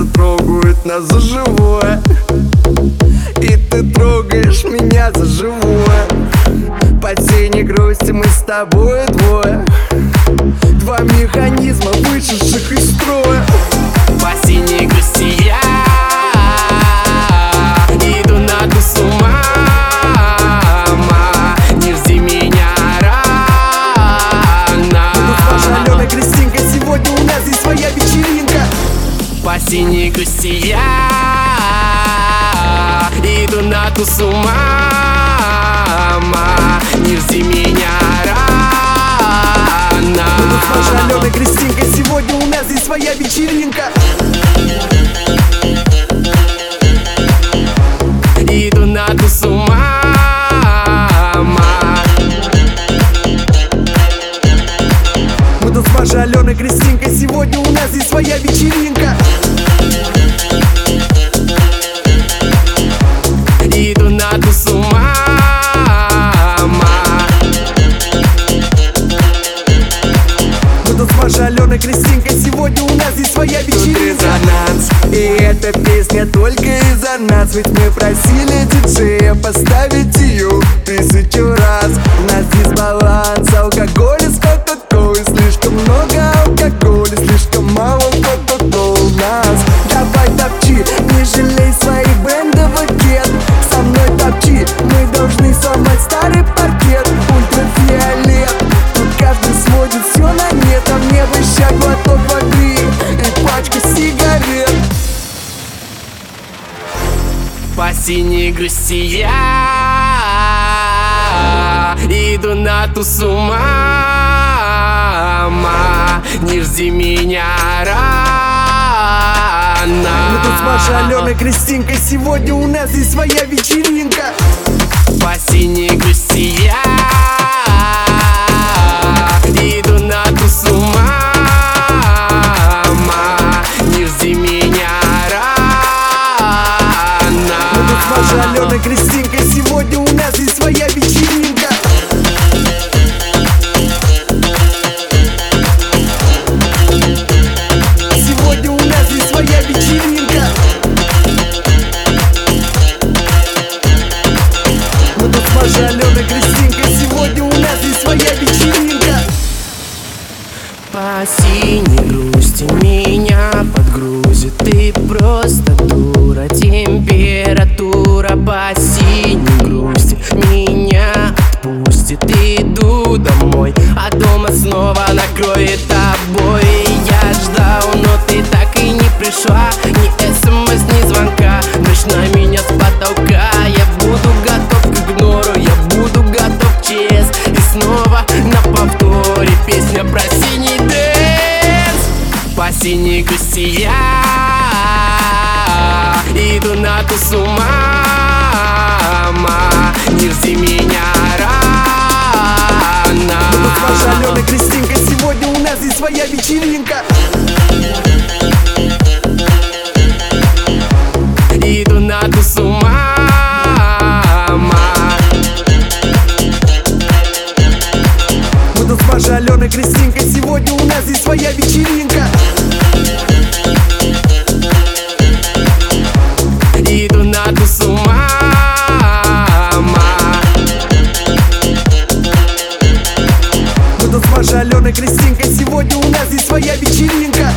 сердце трогают нас за живое. И ты трогаешь меня за живое. Под синей грусти мы с тобой двое. Два механизма, вышедших из строя По синей грусти я Иду на ту с ума ма. Не жди меня рано Госпожа Алена Кристинка, сегодня у нас здесь своя вечеринка Тут Машей Аленой Кристинкой. Сегодня у нас здесь своя вечеринка. Иду на ту с ума ма. Мы тут с Машей Аленой Кристинкой. Сегодня у нас здесь своя вечеринка. резонанс И эта песня только из-за нас. Ведь мы просили диджея поставить ее тысячу раз. У нас дисбаланс Алкоголь из Мало кока-колы у нас. Давай топчи, не жалей своих брендовых кед Со мной топчи, мы должны сломать старый паркет. Ультрафиолет Тут каждый сводит все на нет. А мне бы ща глоток воды И пачка сигарет. По синей грусти я Иду на ту с ума ма. Не жди меня рано Мы тут с Машей Аленой Кристинкой Сегодня у нас здесь своя вечеринка По синей грусти я По синей грусти меня подгрузит. Ты просто дура Температура по синей грусти Меня отпустит. Иду домой А дома снова накроет тобой Синей грусти я Иду на ту с ума ма. Не жди меня рано с Машей Аленой Кристинкой Сегодня у нас здесь своя вечеринка Машей Аленой Кристинкой Сегодня у нас здесь своя вечеринка. Иду на ту с ума Машей Аленой Кристинкой Сегодня у нас здесь своя вечеринка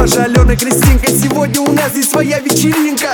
Машей Аленой Кристинкой Сегодня у нас здесь своя вечеринка